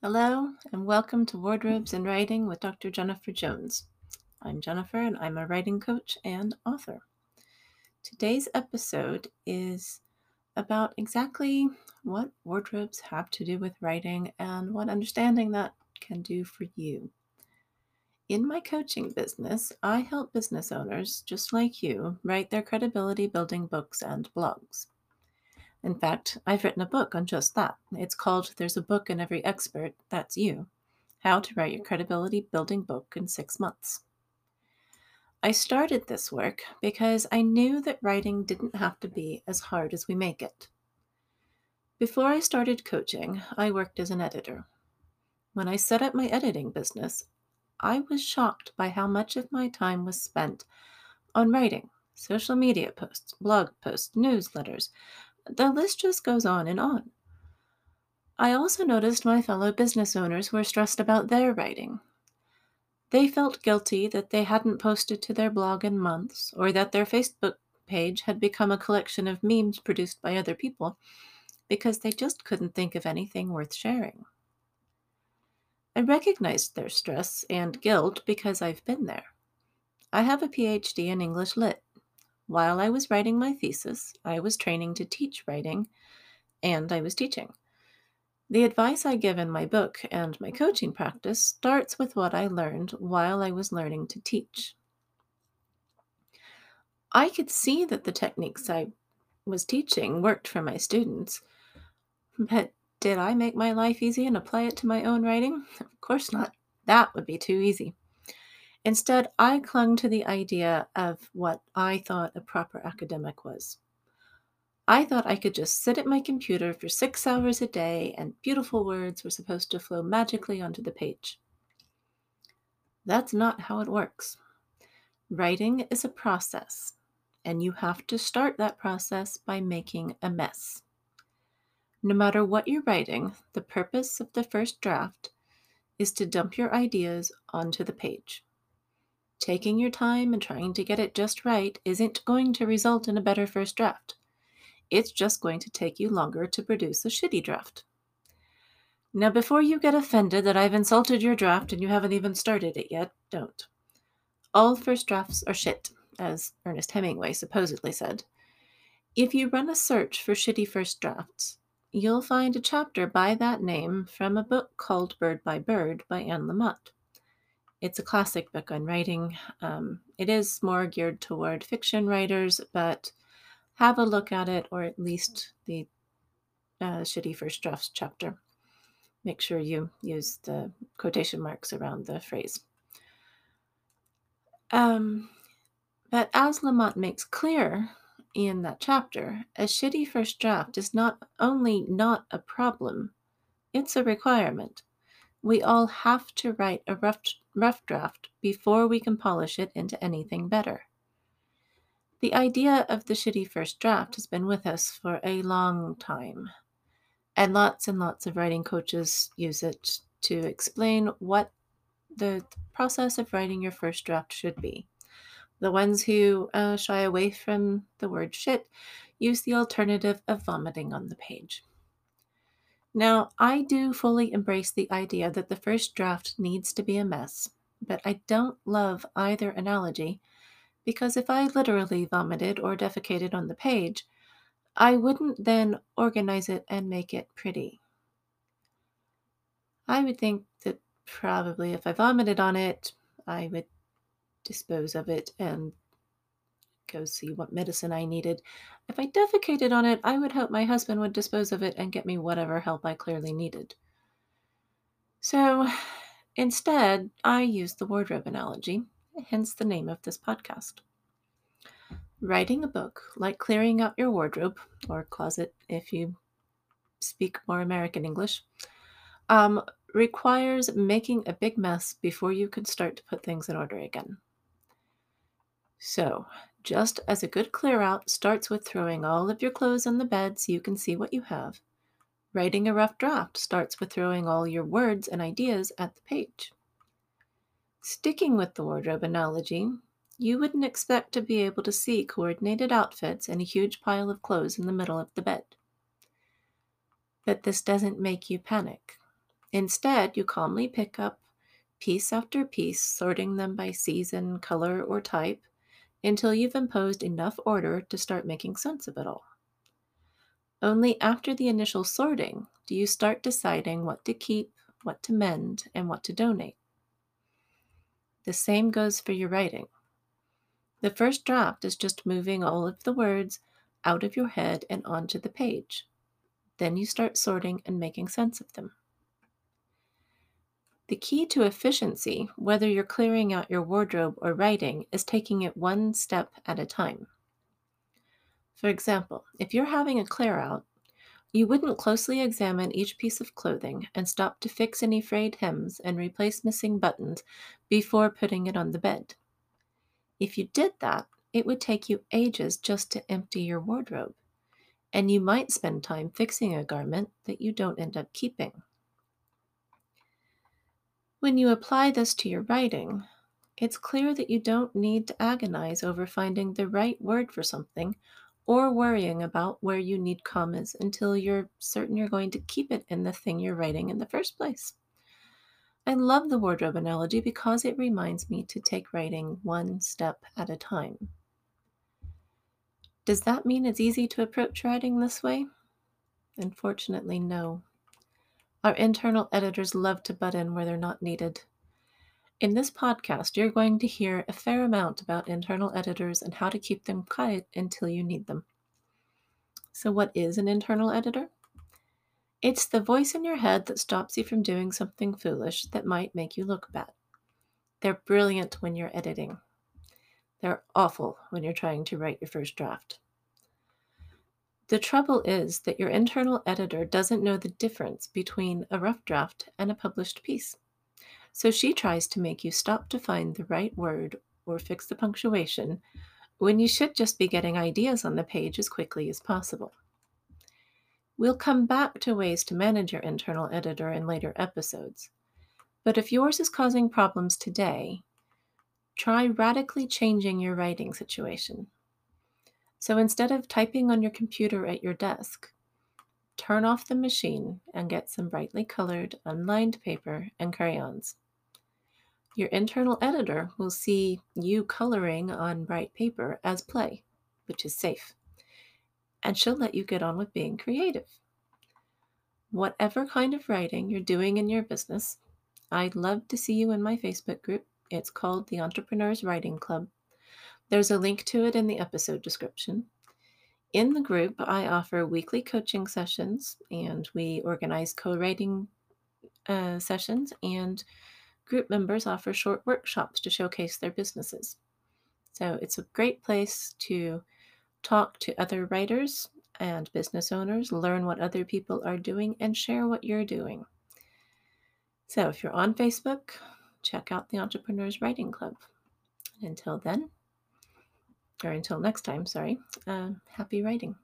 Hello, and welcome to Wardrobes and Writing with Dr. Jennifer Jones. I'm Jennifer, and I'm a writing coach and author. Today's episode is about exactly what wardrobes have to do with writing and what understanding that can do for you. In my coaching business, I help business owners, just like you, write their credibility building books and blogs. In fact, I've written a book on just that. It's called There's a Book in Every Expert, That's You How to Write Your Credibility Building Book in Six Months. I started this work because I knew that writing didn't have to be as hard as we make it. Before I started coaching, I worked as an editor. When I set up my editing business, I was shocked by how much of my time was spent on writing social media posts, blog posts, newsletters, the list just goes on and on. I also noticed my fellow business owners were stressed about their writing. They felt guilty that they hadn't posted to their blog in months, or that their Facebook page had become a collection of memes produced by other people, because they just couldn't think of anything worth sharing. I recognized their stress and guilt because I've been there. I have a PhD in English Lit. While I was writing my thesis, I was training to teach writing, and I was teaching. The advice I give in my book and my coaching practice starts with what I learned while I was learning to teach. I could see that the techniques I was teaching worked for my students, but did I make my life easy and apply it to my own writing? Of course not. That would be too easy. Instead, I clung to the idea of what I thought a proper academic was. I thought I could just sit at my computer for six hours a day and beautiful words were supposed to flow magically onto the page. That's not how it works. Writing is a process, and you have to start that process by making a mess. No matter what you're writing, the purpose of the first draft is to dump your ideas onto the page. Taking your time and trying to get it just right isn't going to result in a better first draft. It's just going to take you longer to produce a shitty draft. Now, before you get offended that I've insulted your draft and you haven't even started it yet, don't. All first drafts are shit, as Ernest Hemingway supposedly said. If you run a search for shitty first drafts, you'll find a chapter by that name from a book called Bird by Bird by Anne Lamott. It's a classic book on writing. Um, it is more geared toward fiction writers, but have a look at it, or at least the uh, shitty first drafts chapter. Make sure you use the quotation marks around the phrase. Um, but as Lamott makes clear in that chapter, a shitty first draft is not only not a problem, it's a requirement. We all have to write a rough, rough draft before we can polish it into anything better. The idea of the shitty first draft has been with us for a long time, and lots and lots of writing coaches use it to explain what the process of writing your first draft should be. The ones who uh, shy away from the word shit use the alternative of vomiting on the page. Now, I do fully embrace the idea that the first draft needs to be a mess, but I don't love either analogy because if I literally vomited or defecated on the page, I wouldn't then organize it and make it pretty. I would think that probably if I vomited on it, I would dispose of it and go see what medicine I needed. If I defecated on it, I would hope my husband would dispose of it and get me whatever help I clearly needed. So instead, I used the wardrobe analogy, hence the name of this podcast. Writing a book, like clearing out your wardrobe or closet if you speak more American English, um, requires making a big mess before you can start to put things in order again. So, just as a good clear out starts with throwing all of your clothes on the bed so you can see what you have, writing a rough draft starts with throwing all your words and ideas at the page. Sticking with the wardrobe analogy, you wouldn't expect to be able to see coordinated outfits and a huge pile of clothes in the middle of the bed. But this doesn't make you panic. Instead, you calmly pick up piece after piece, sorting them by season, color, or type, until you've imposed enough order to start making sense of it all. Only after the initial sorting do you start deciding what to keep, what to mend, and what to donate. The same goes for your writing. The first draft is just moving all of the words out of your head and onto the page. Then you start sorting and making sense of them. The key to efficiency, whether you're clearing out your wardrobe or writing, is taking it one step at a time. For example, if you're having a clear out, you wouldn't closely examine each piece of clothing and stop to fix any frayed hems and replace missing buttons before putting it on the bed. If you did that, it would take you ages just to empty your wardrobe, and you might spend time fixing a garment that you don't end up keeping. When you apply this to your writing, it's clear that you don't need to agonize over finding the right word for something or worrying about where you need commas until you're certain you're going to keep it in the thing you're writing in the first place. I love the wardrobe analogy because it reminds me to take writing one step at a time. Does that mean it's easy to approach writing this way? Unfortunately, no. Our internal editors love to butt in where they're not needed. In this podcast, you're going to hear a fair amount about internal editors and how to keep them quiet until you need them. So, what is an internal editor? It's the voice in your head that stops you from doing something foolish that might make you look bad. They're brilliant when you're editing. They're awful when you're trying to write your first draft. The trouble is that your internal editor doesn't know the difference between a rough draft and a published piece. So she tries to make you stop to find the right word or fix the punctuation when you should just be getting ideas on the page as quickly as possible. We'll come back to ways to manage your internal editor in later episodes. But if yours is causing problems today, try radically changing your writing situation. So instead of typing on your computer at your desk, turn off the machine and get some brightly colored, unlined paper and crayons. Your internal editor will see you coloring on bright paper as play, which is safe, and she'll let you get on with being creative. Whatever kind of writing you're doing in your business, I'd love to see you in my Facebook group. It's called the Entrepreneurs Writing Club. There's a link to it in the episode description. In the group, I offer weekly coaching sessions and we organize co writing uh, sessions, and group members offer short workshops to showcase their businesses. So it's a great place to talk to other writers and business owners, learn what other people are doing, and share what you're doing. So if you're on Facebook, check out the Entrepreneurs Writing Club. And until then, or until next time, sorry, um, happy writing.